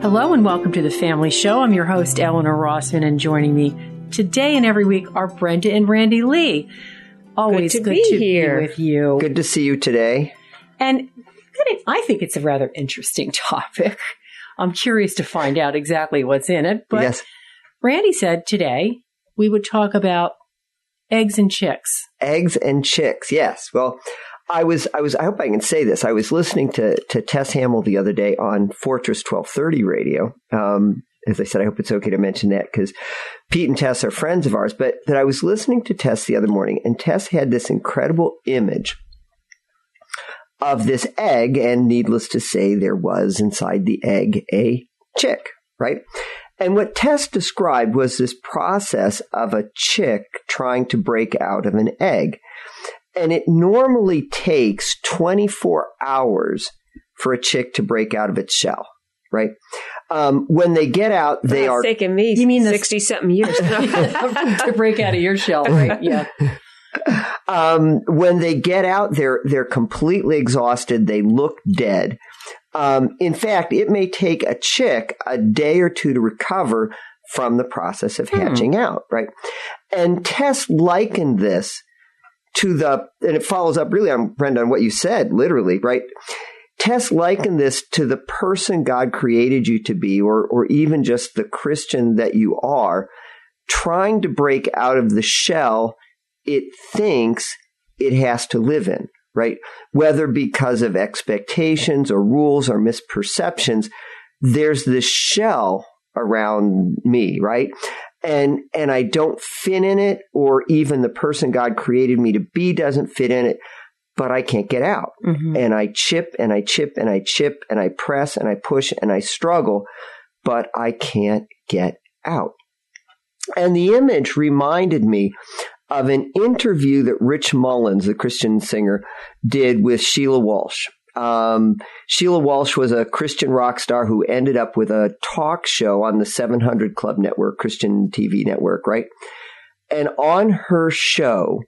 Hello and welcome to the Family Show. I'm your host, Eleanor Rossman, and joining me today and every week are Brenda and Randy Lee. Always Good to good be to here. be with you. Good to see you today. And I think it's a rather interesting topic. I'm curious to find out exactly what's in it. But yes, Randy said today we would talk about eggs and chicks. eggs and chicks. Yes. Well, I was, I was, I hope I can say this. I was listening to, to Tess Hamill the other day on Fortress 1230 radio. Um, as I said, I hope it's okay to mention that because Pete and Tess are friends of ours. But that I was listening to Tess the other morning, and Tess had this incredible image of this egg, and needless to say, there was inside the egg a chick, right? And what Tess described was this process of a chick trying to break out of an egg. And it normally takes 24 hours for a chick to break out of its shell, right? Um, when they get out, they It's are taking me You mean the- sixty something years. to break out of your shell, right? Yeah. um, when they get out, they're they're completely exhausted. They look dead. Um, in fact, it may take a chick a day or two to recover from the process of hatching out, right? And Tess likened this to the, and it follows up really on Brenda on what you said, literally, right? Tess likened this to the person God created you to be, or or even just the Christian that you are, trying to break out of the shell it thinks it has to live in, right? Whether because of expectations or rules or misperceptions, there's this shell around me, right? And, and I don't fit in it, or even the person God created me to be doesn't fit in it, but I can't get out. Mhm. And I chip and I chip and I chip and I press and I push and I struggle, but I can't get out. And the image reminded me of an interview that Rich Mullins, the Christian singer, did with Sheila Walsh. Um, Sheila Walsh was a Christian rock star who ended up with a talk show on the 700 Club Network, Christian TV network, right? And on her show,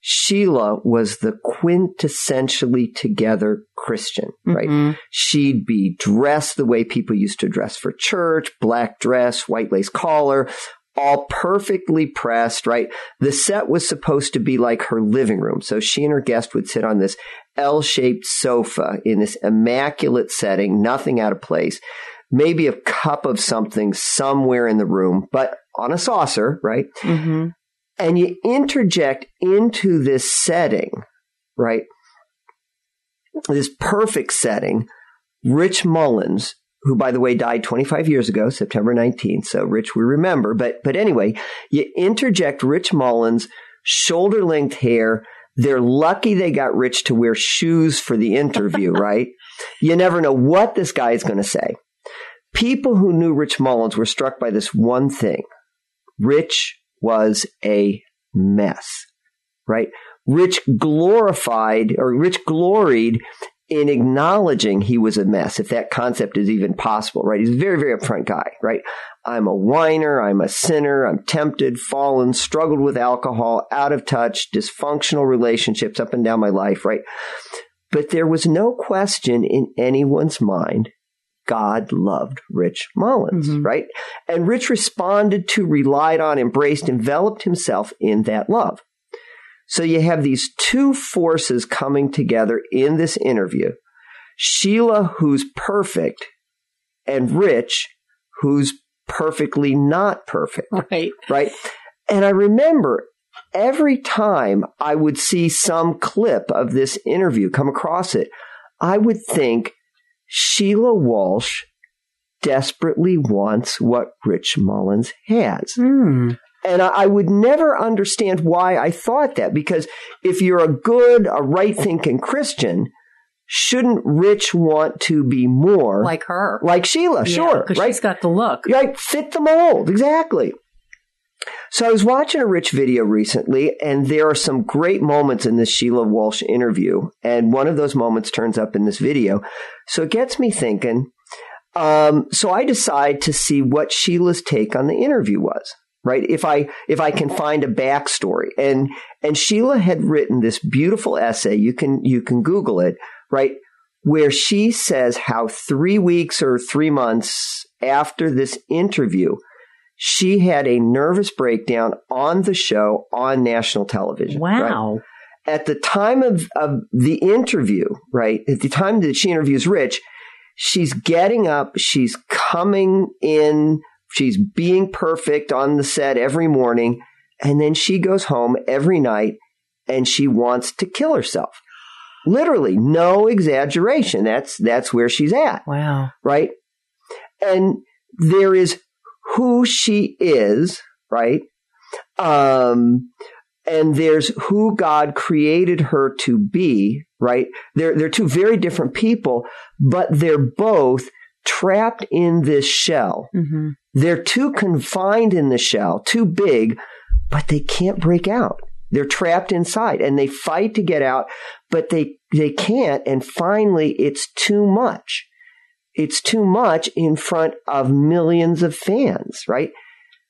Sheila was the quintessentially together Christian, right? Mhm. She'd be dressed the way people used to dress for church, black dress, white lace collar, all perfectly pressed, right? The set was supposed to be like her living room. So she and her guest would sit on this L-shaped sofa in this immaculate setting, nothing out of place. Maybe a cup of something somewhere in the room, but on a saucer, right? Mhm. and you interject into this setting, right? This perfect setting, Rich Mullins, who by the way died 25 years ago, September 19th. So Rich, we remember. But, but anyway, you interject Rich Mullins, shoulder length hair. They're lucky they got Rich to wear shoes for the interview, right? You never know what this guy is going to say. People who knew Rich Mullins were struck by this one thing. Rich was a mess, right? Rich glorified or Rich gloried in acknowledging he was a mess, if that concept is even possible, right? He's a very, very upfront guy, right? I'm a whiner. I'm a sinner. I'm tempted, fallen, struggled with alcohol, out of touch, dysfunctional relationships up and down my life, right? But there was no question in anyone's mind God loved Rich Mullins, Mhm. right? And Rich responded to, relied on, embraced, enveloped himself in that love. So you have these two forces coming together in this interview. Sheila, who's perfect, and Rich, who's perfectly not perfect Right. right? And I remember every time I would see some clip of this interview come across it, I would think Sheila Walsh desperately wants what Rich Mullins has. Hmm. And I, I would never understand why I thought that because if you're a good, a right thinking Christian, shouldn't Rich want to be more Like her. like Sheila? sure. Because right? she's got the look. Right, fit the mold, exactly. So I was watching a Rich video recently, and there are some great moments in this Sheila Walsh interview, and one of those moments turns up in this video. So it gets me thinking. Um, so I decide to see what Sheila's take on the interview was. Right, if I if I can find a backstory, and and Sheila had written this beautiful essay. You can you can Google it. Right, where she says how three weeks or three months after this interview, she had a nervous breakdown on the show on national television. Wow. Right? At the time of, of the interview, right? At the time that she interviews Rich, she's getting up, she's coming in, she's being perfect on the set every morning, and then she goes home every night and she wants to kill herself. Literally, no exaggeration. That's that's where she's at. Wow. Right? And there is who she is, right? Um and there's who God created her to be, right? They're they're two very different people, but they're both trapped in this shell. Mm-hmm. They're too confined in the shell, too big, but they can't break out. They're trapped inside and they fight to get out, but they, they can't. And finally, it's too much. It's too much in front of millions of fans, right?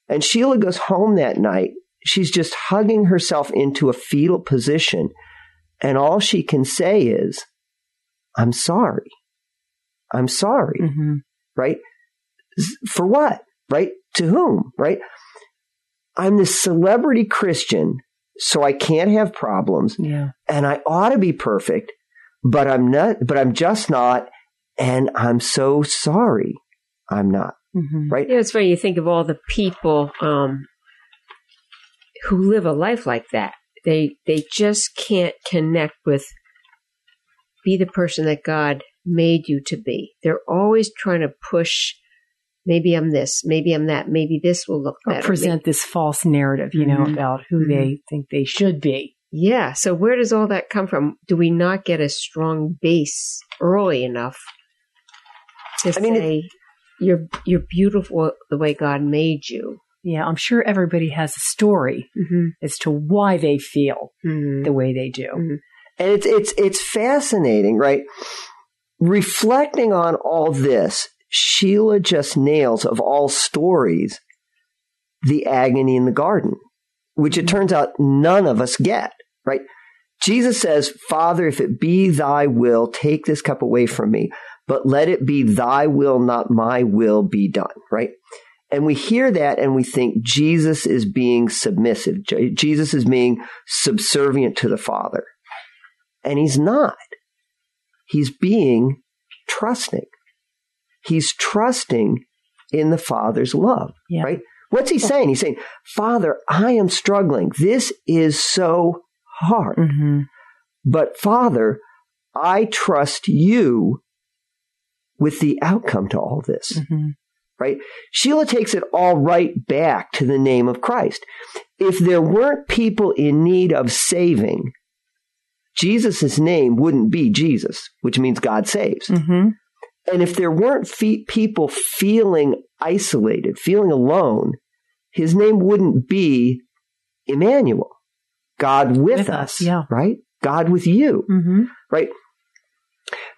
And Sheila goes home that night. She's just hugging herself into a fetal position. And all she can say is, I'm sorry. I'm sorry. Mm-hmm. Right? For what? Right? To whom? Right? I'm this celebrity Christian, so I can't have problems Yeah. and I ought to be perfect, but I'm not, but I'm just not. And I'm so sorry. I'm not. Mm-hmm. Right? You know, it's funny. You think of all the people um, who live a life like that. They they just can't connect with be the person that God made you to be. They're always trying to push. Maybe I'm this. Maybe I'm that. Maybe this will look Or better. present this false narrative, you know, Mhm. about who Mhm. they think they should be. Yeah. So where does all that come from? Do we not get a strong base early enough to I mean, it- say you're you're beautiful the way God made you? Yeah, I'm sure everybody has a story Mm-hmm. as to why they feel Mm-hmm. the way they do. And it's, it's, it's fascinating, right? Reflecting on all this, Sheila just nails of all stories the agony in the garden, which it turns out none of us get, right? Jesus says, Father, if it be thy will, take this cup away from me, but let it be thy will, not my will be done, right? And we hear that and we think Jesus is being submissive. Jesus is being subservient to the Father. And he's not. He's being trusting. He's trusting in the Father's love, Yeah. right? What's he saying? He's saying, Father, I am struggling. This is so hard. Mm-hmm. But Father, I trust you with the outcome to all this, Mm-hmm. right? Sheila takes it all right back to the name of Christ. If there weren't people in need of saving, Jesus' name wouldn't be Jesus, which means God saves. Mm-hmm. And if there weren't fe- people feeling isolated, feeling alone, his name wouldn't be Emmanuel, God with, With us, us, yeah. right? God with you, Mm-hmm. right?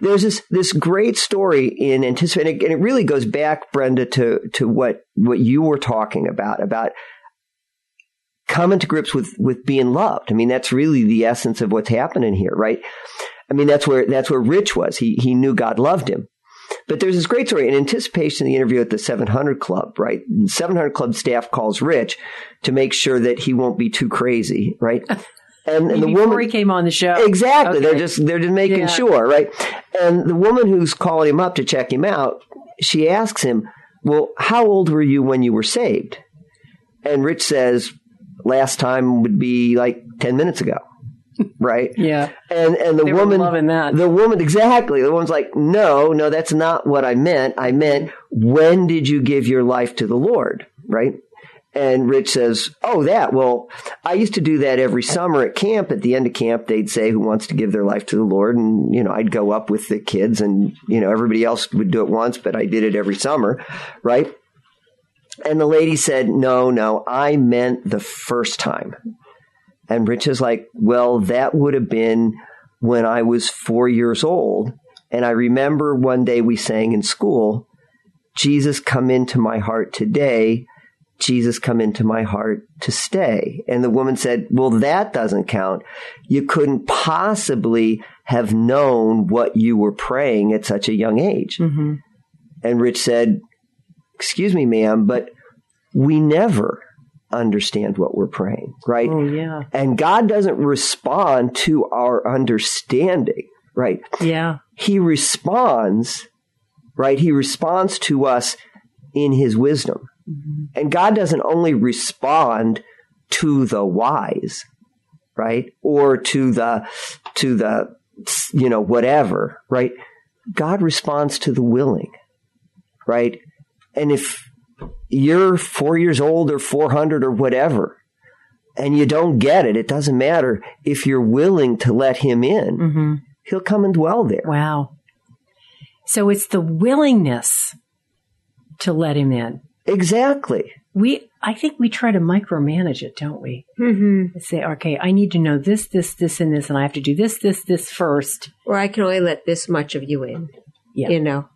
There's this this great story in anticipating, and it really goes back, Brenda, to to what what you were talking about about coming to grips with with being loved. I mean, that's really the essence of what's happening here, right? I mean, that's where that's where Rich was. He he knew God loved him. But there's this great story in anticipation of the interview at the 700 Club, right? 700 Club staff calls Rich to make sure that he won't be too crazy, right? And, and the woman came on the show. Exactly. Okay. They're just they're just making Yeah. sure, right? And the woman who's calling him up to check him out, she asks him, "Well, how old were you when you were saved?" And Rich says, "Last time would be like 10 minutes ago." Right? Yeah. And and the They woman loving that. the woman exactly. The woman's like, "No, no, that's not what I meant. I meant when did you give your life to the Lord?" Right? And Rich says, Oh, that. Well, I used to do that every summer at camp. At the end of camp, they'd say, Who wants to give their life to the Lord? And, you know, I'd go up with the kids and, you know, everybody else would do it once, but I did it every summer. Right. And the lady said, No, no, I meant the first time. And Rich is like, Well, that would have been when I was four years old. And I remember one day we sang in school, Jesus, come into my heart today Jesus come into my heart to stay. And the woman said, well, that doesn't count. You couldn't possibly have known what you were praying at such a young age. Mm-hmm. And Rich said, excuse me, ma'am, but we never understand what we're praying, right? Oh, yeah. And God doesn't respond to our understanding, right? Yeah. He responds, right? He responds to us in his wisdom. Mm-hmm. And God doesn't only respond to the wise, right? Or to the, to the, you know, whatever, right? God responds to the willing, right? And if you're four years old or 400 or whatever, and you don't get it, it doesn't matter. If you're willing to let him in, Mm-hmm. he'll come and dwell there. Wow. So it's the willingness to let him in. Exactly. We, I think we try to micromanage it, don't we? Mm-hmm. Say, okay, I need to know this, this, this, and this, and I have to do this, this, this first. Or I can only let this much of you in. Yeah. You know.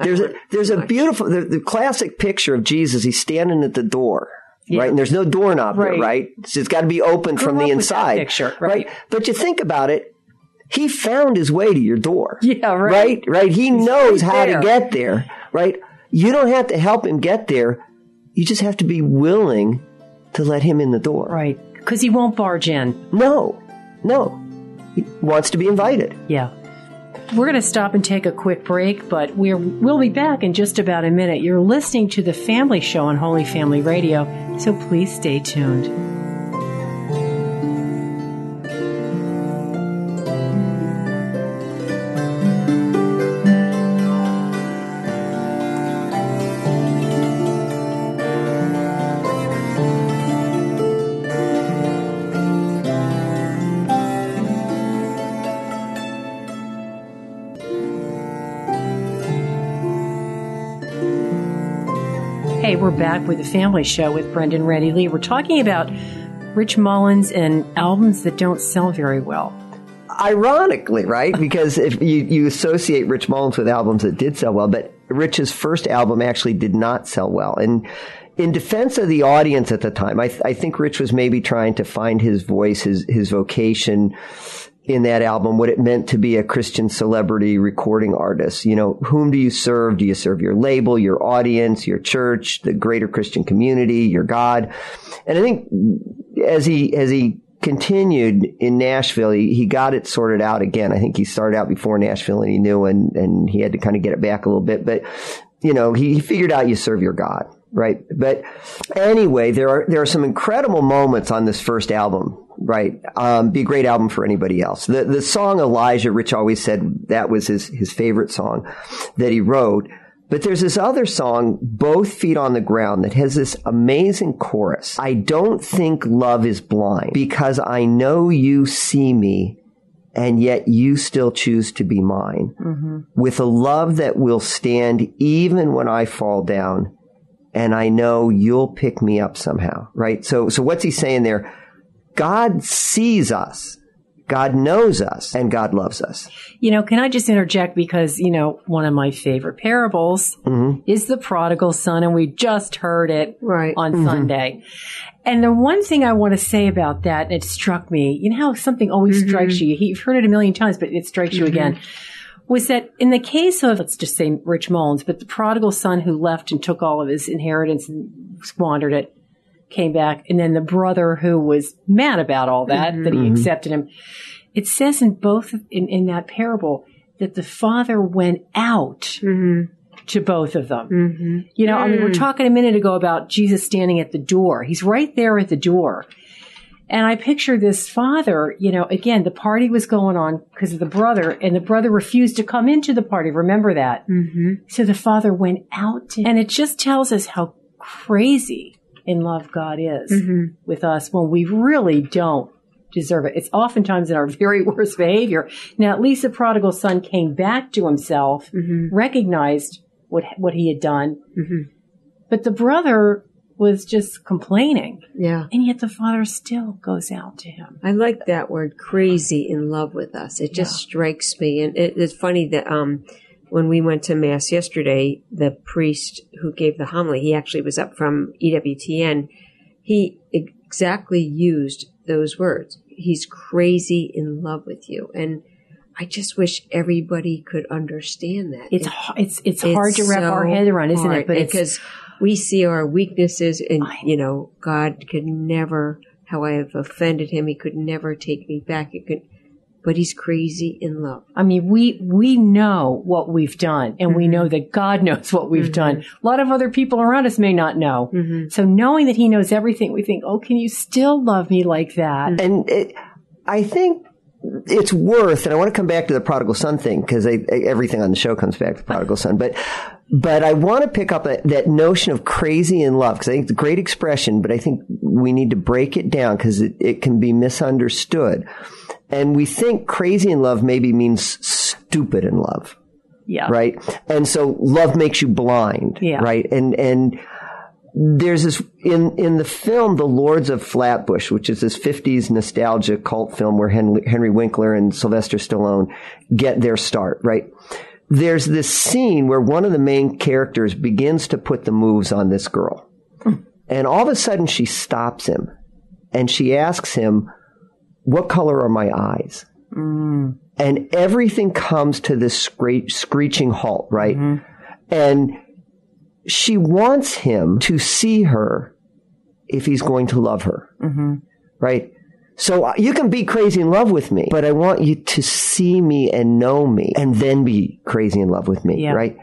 There's a there's a beautiful the, the classic picture of Jesus. He's standing at the door, Yeah. right? And there's no doorknob there, Right. right? So it's got to be open Grew from the up with that inside, picture, right. But you think about it, he found his way to your door, Yeah, right. right? Right? He knows right how there. to get there, right? You don't have to help him get there. You just have to be willing to let him in the door. Right. Because he won't barge in. No, no, he wants to be invited. Yeah. We're going to stop and take a quick break, but we're, we'll be back in just about a minute. You're listening to the Family Show on Holy Family Radio, so please stay tuned. Hey, we're back with the Family Show with Brendan Randy Lee. We're talking about Rich Mullins and albums that don't sell very well. ironically, right? Because if you, you associate Rich Mullins with albums that did sell well, but Rich's first album actually did not sell well. And in defense of the audience at the time, I, th- I think Rich was maybe trying to find his voice, his, his vocation in that album, what it meant to be a Christian celebrity recording artist. You know, whom do you serve? Do you serve your label, your audience, your church, the greater Christian community, your God? And I think as he, as he continued in Nashville, he, he got it sorted out again. I think he started out before Nashville and he knew and, and he had to kind of get it back a little bit, but you know, he, he figured out you serve your God. Right. But anyway, there are, there are some incredible moments on this first album. Right. Um, be a great album for anybody else. The, the song Elijah, Rich always said that was his, his favorite song that he wrote. But there's this other song, Both Feet on the Ground, that has this amazing chorus. I don't think love is blind because I know you see me and yet you still choose to be mine with a love that will stand even when I fall down and I know you'll pick me up somehow, right? So, so what's he saying there? God sees us. God knows us and God loves us. You know, can I just interject because, you know, one of my favorite parables mm-hmm. is the prodigal son, and we just heard it Right. on mm-hmm. Sunday. And the one thing I want to say about that, and it struck me, you know how something always mm-hmm. strikes you, you've heard it a million times, but it strikes you again, was that in the case of, let's just say Rich Mullins, but the prodigal son who left and took all of his inheritance and squandered it, came back, and then the brother who was mad about all that, that he mm-hmm. accepted him. It says in both, in, in that parable, that the father went out mm-hmm. to both of them. Mm-hmm. You know, I mean, we're mm. talking a minute ago about Jesus standing at the door. He's right there at the door. And I picture this father, you know, again, the party was going on because of the brother, and the brother refused to come into the party. Remember that? Mm-hmm. So the father went out, to, and it just tells us how crazy in love God is mm-hmm. with us when we really don't deserve it. It's oftentimes in our very worst behavior. Now, at least the prodigal son came back to himself, mm-hmm. recognized what what he had done, mm-hmm. but the brother was just complaining. Yeah. And yet the father still goes out to him. I like that word crazy in love with us. It just strikes me. And it, it's funny that, um, when we went to mass yesterday, the priest who gave the homily, he actually was up from EWTN. He exactly used those words. He's crazy in love with you. And I just wish everybody could understand that. It's it's it's, it's hard to wrap so our head around, isn't it? But because we see our weaknesses, and you know, God could never. How I have offended Him, He could never take me back. It could but he's crazy in love. I mean, we we know what we've done, and mm-hmm. we know that God knows what we've mm-hmm. done. A lot of other people around us may not know. Mm-hmm. So knowing that He knows everything, we think, "Oh, can you still love me like that?" Mm-hmm. And it, I think it's worth, and I want to come back to the prodigal son thing because everything on the show comes back to the prodigal son, but. But I want to pick up a, that notion of crazy in love because I think it's a great expression, but I think we need to break it down because it, it can be misunderstood. And we think crazy in love maybe means stupid in love. Yeah. Right. And so love makes you blind. Yeah. Right. And, and there's this in, in the film, The Lords of Flatbush, which is this 50s nostalgia cult film where Henry, Henry Winkler and Sylvester Stallone get their start. Right. There's this scene where one of the main characters begins to put the moves on this girl. Hmm. And all of a sudden she stops him and she asks him, what color are my eyes? Mm. And everything comes to this scree- screeching halt, right? Mm-hmm. And she wants him to see her if he's going to love her, mm-hmm. right? So uh, you can be crazy in love with me, but I want you to see me and know me and then be crazy in love with me, yeah. right?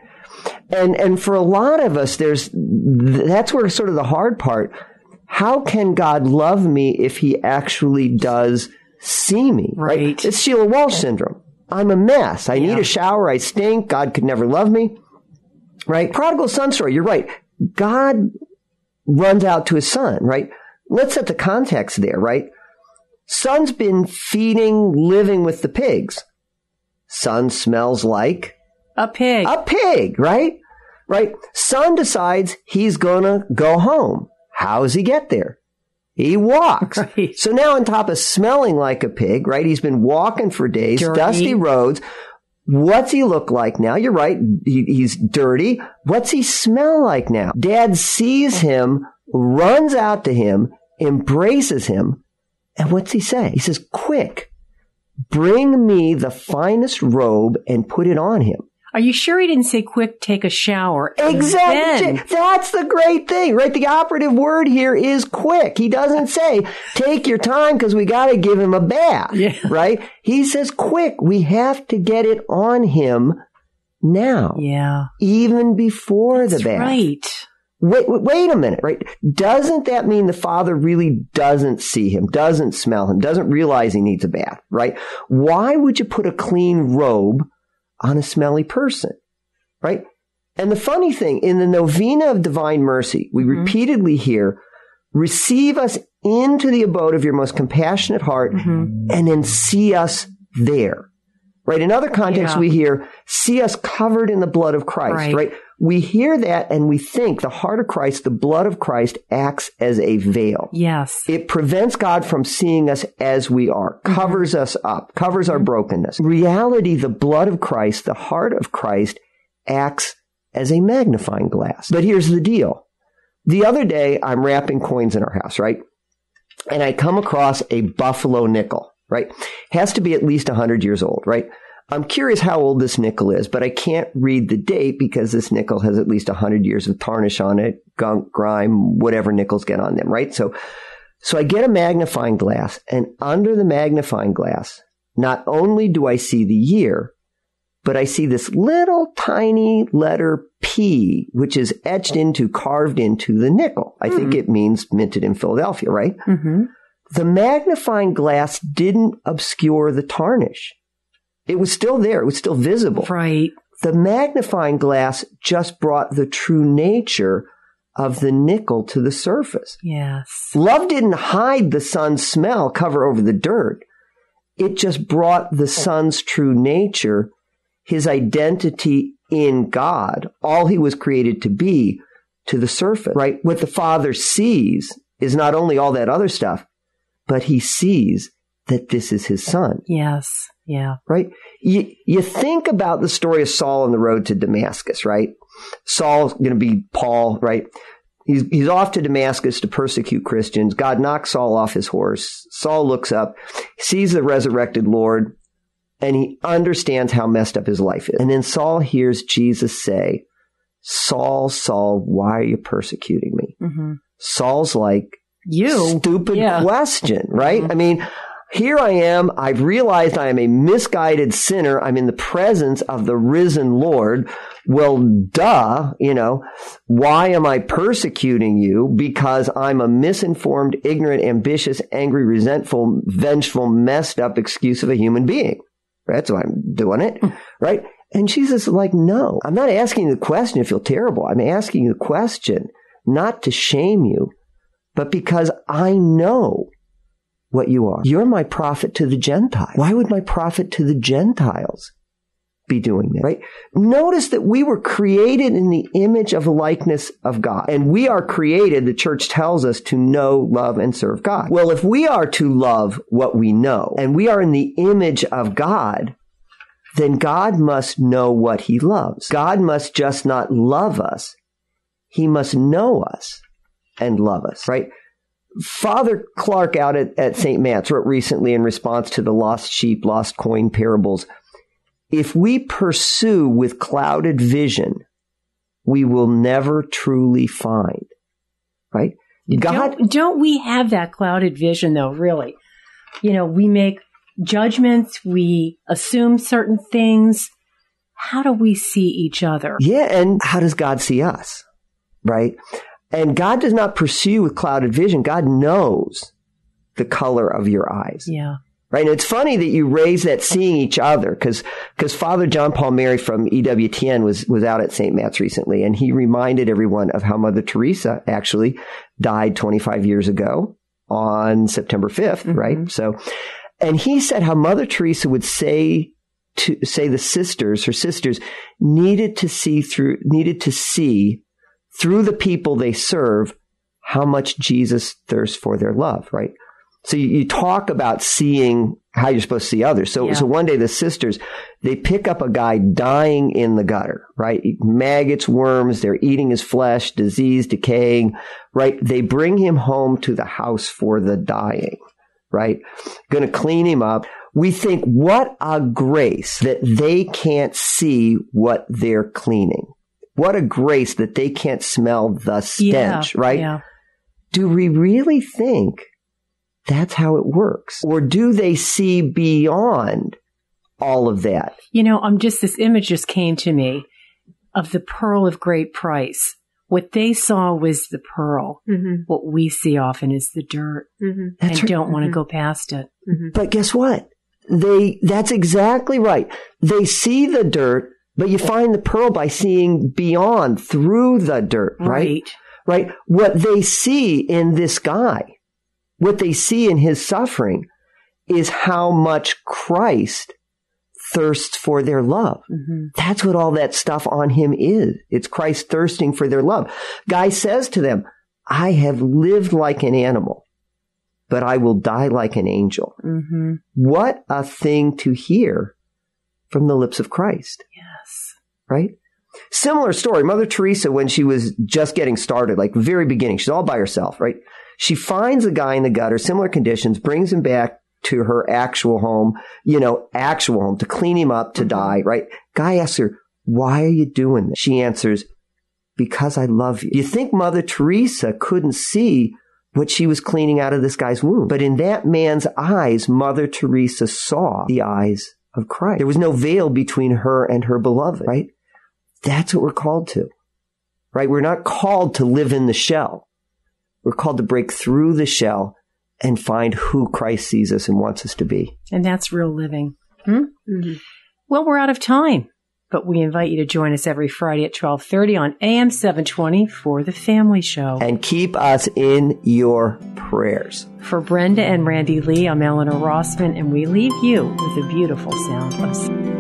And, and for a lot of us, there's, that's where sort of the hard part how can God love me if he actually does see me? Right. right? It's Sheila Walsh syndrome. I'm a mess. I yeah. need a shower. I stink. God could never love me. Right? Prodigal son story. You're right. God runs out to his son, right? Let's set the context there, right? Son's been feeding, living with the pigs. Son smells like a pig. A pig, right? Right? Son decides he's gonna go home. How does he get there? He walks. Right. So now on top of smelling like a pig, right? He's been walking for days, dirty. dusty roads. What's he look like now? You're right. He, he's dirty. What's he smell like now? Dad sees him, runs out to him, embraces him. And what's he say? He says, quick, bring me the finest robe and put it on him. Are you sure he didn't say quick take a shower? Exactly. Then? That's the great thing, right? The operative word here is quick. He doesn't say take your time because we got to give him a bath, yeah. right? He says quick. We have to get it on him now. Yeah. Even before That's the bath. Right. Wait, wait a minute, right? Doesn't that mean the father really doesn't see him, doesn't smell him, doesn't realize he needs a bath, right? Why would you put a clean robe on a smelly person, right? And the funny thing, in the novena of divine mercy, we mm-hmm. repeatedly hear, receive us into the abode of your most compassionate heart mm-hmm. and then see us there. Right? In other contexts, yeah. we hear, see us covered in the blood of Christ, right. right? We hear that and we think the heart of Christ, the blood of Christ acts as a veil. Yes. It prevents God from seeing us as we are, mm-hmm. covers mm-hmm. us up, covers our brokenness. reality, the blood of Christ, the heart of Christ acts as a magnifying glass. But here's the deal. The other day, I'm wrapping coins in our house, right? And I come across a buffalo nickel, right? Has to be at least 100 years old, right? I'm curious how old this nickel is, but I can't read the date because this nickel has at least 100 years of tarnish on it, gunk, grime, whatever nickels get on them, right? So, so I get a magnifying glass and under the magnifying glass, not only do I see the year, but I see this little tiny letter P, which is etched into, carved into the nickel. I mm-hmm. think it means minted in Philadelphia, right? Mm-hmm. The magnifying glass didn't obscure the tarnish. It was still there. It was still visible. Right. The magnifying glass just brought the true nature of the nickel to the surface. Yes. Love didn't hide the son's smell, cover over the dirt. It just brought the son's true nature, his identity in God, all he was created to be, to the surface, right? What the father sees is not only all that other stuff, but he sees that this is his son. Yes. Yeah. right? You, you think about the story of Saul on the road to Damascus, right? Saul's going to be Paul, right? He's, he's off to Damascus to persecute Christians. God knocks Saul off his horse. Saul looks up, sees the resurrected Lord, and he understands how messed up his life is. And then Saul hears Jesus say, Saul, Saul, why are you persecuting me? hmm Saul's like, You. stupid Yeah. question, right? Mhm. I mean, here I am. I've realized I am a misguided sinner. I'm in the presence of the risen Lord. Well, duh, you know, why am I persecuting you? Because I'm a misinformed, ignorant, ambitious, angry, resentful, vengeful, messed up excuse of a human being. That's why I'm doing it, right? And Jesus is like, no, I'm not asking you the question to feel terrible. I'm asking you the question not to shame you, but because I know what you are. You're my prophet to the Gentiles. Why would my prophet to the Gentiles be doing that? Right? Notice that we were created in the image of likeness of God. And we are created, the church tells us, to know, love, and serve God. Well, if we are to love what we know, and we are in the image of God, then God must know what he loves. God must just not love us. He must know us and love us, right? Father Clark out at, at St. Matt's wrote recently in response to the lost sheep, lost coin parables. If we pursue with clouded vision, we will never truly find, right? God, Don't, don't we have that clouded vision though, really? You know, we make judgments, we assume certain things. How do we see each other? yeah, and how does God see us, right? And God does not pursue with clouded vision. God knows the color of your eyes. Yeah. Right. And it's funny that you raise that seeing each other because, because Father John Paul Mary from EWTN was, was out at St. Matt's recently and he reminded everyone of how Mother Teresa actually died 25 years ago on September 5th. Mhm. Right. So, and he said how Mother Teresa would say to say the sisters, her sisters needed to see through, needed to see through the people they serve how much Jesus thirsts for their love. Right. So you, you talk about seeing how you're supposed to see others. So, Yeah. so one day the sisters, they pick up a guy dying in the gutter, right? Maggots, worms, they're eating his flesh, disease, decaying, right? They bring him home to the house for the dying, right? Going to clean him up. We think, what a grace that they can't see what they're cleaning. What a grace that they can't smell the stench, yeah. right? Yeah. do we really think that's how it works? Or do they see beyond all of that? You know, I'm just, this image just came to me of the pearl of great price. What they saw was the pearl. Mm-hmm. What we see often is the dirt Mm-hmm. That's and right. don't want to Mhm. go past it. Mm-hmm. But guess what? They, that's exactly right. They see the dirt, but you find the pearl by seeing beyond through the dirt, right? Right? What they see in this guy, what they see in his suffering is how much Christ thirsts for their love. hmm That's what all that stuff on him is. It's Christ thirsting for their love. Guy says to them, I have lived like an animal, but I will die like an angel. hmm What a thing to hear from the lips of Christ. Right? Similar story. Mother Teresa, when she was just getting started, like very beginning, she's all by herself, right? She finds a guy in the gutter, similar conditions, brings him back to her actual home, you know, actual home to clean him up to mm-hmm. die, right? Guy asks her, why are you doing this? She answers, because I love you. You think Mother Teresa couldn't see what she was cleaning out of this guy's womb. But in that man's eyes, Mother Teresa saw the eyes of Christ. There was no veil between her and her beloved, right? That's what we're called to, right? We're not called to live in the shell. We're called to break through the shell and find who Christ sees us and wants us to be. And that's real living. Mm-hmm. Well, we're out of time, but we invite you to join us every Friday at 1230 on AM 720 for The Family Show. And keep us in your prayers. For Brenda and Randy Lee, I'm Eleanor Rossman, and we leave you with a beautiful sound of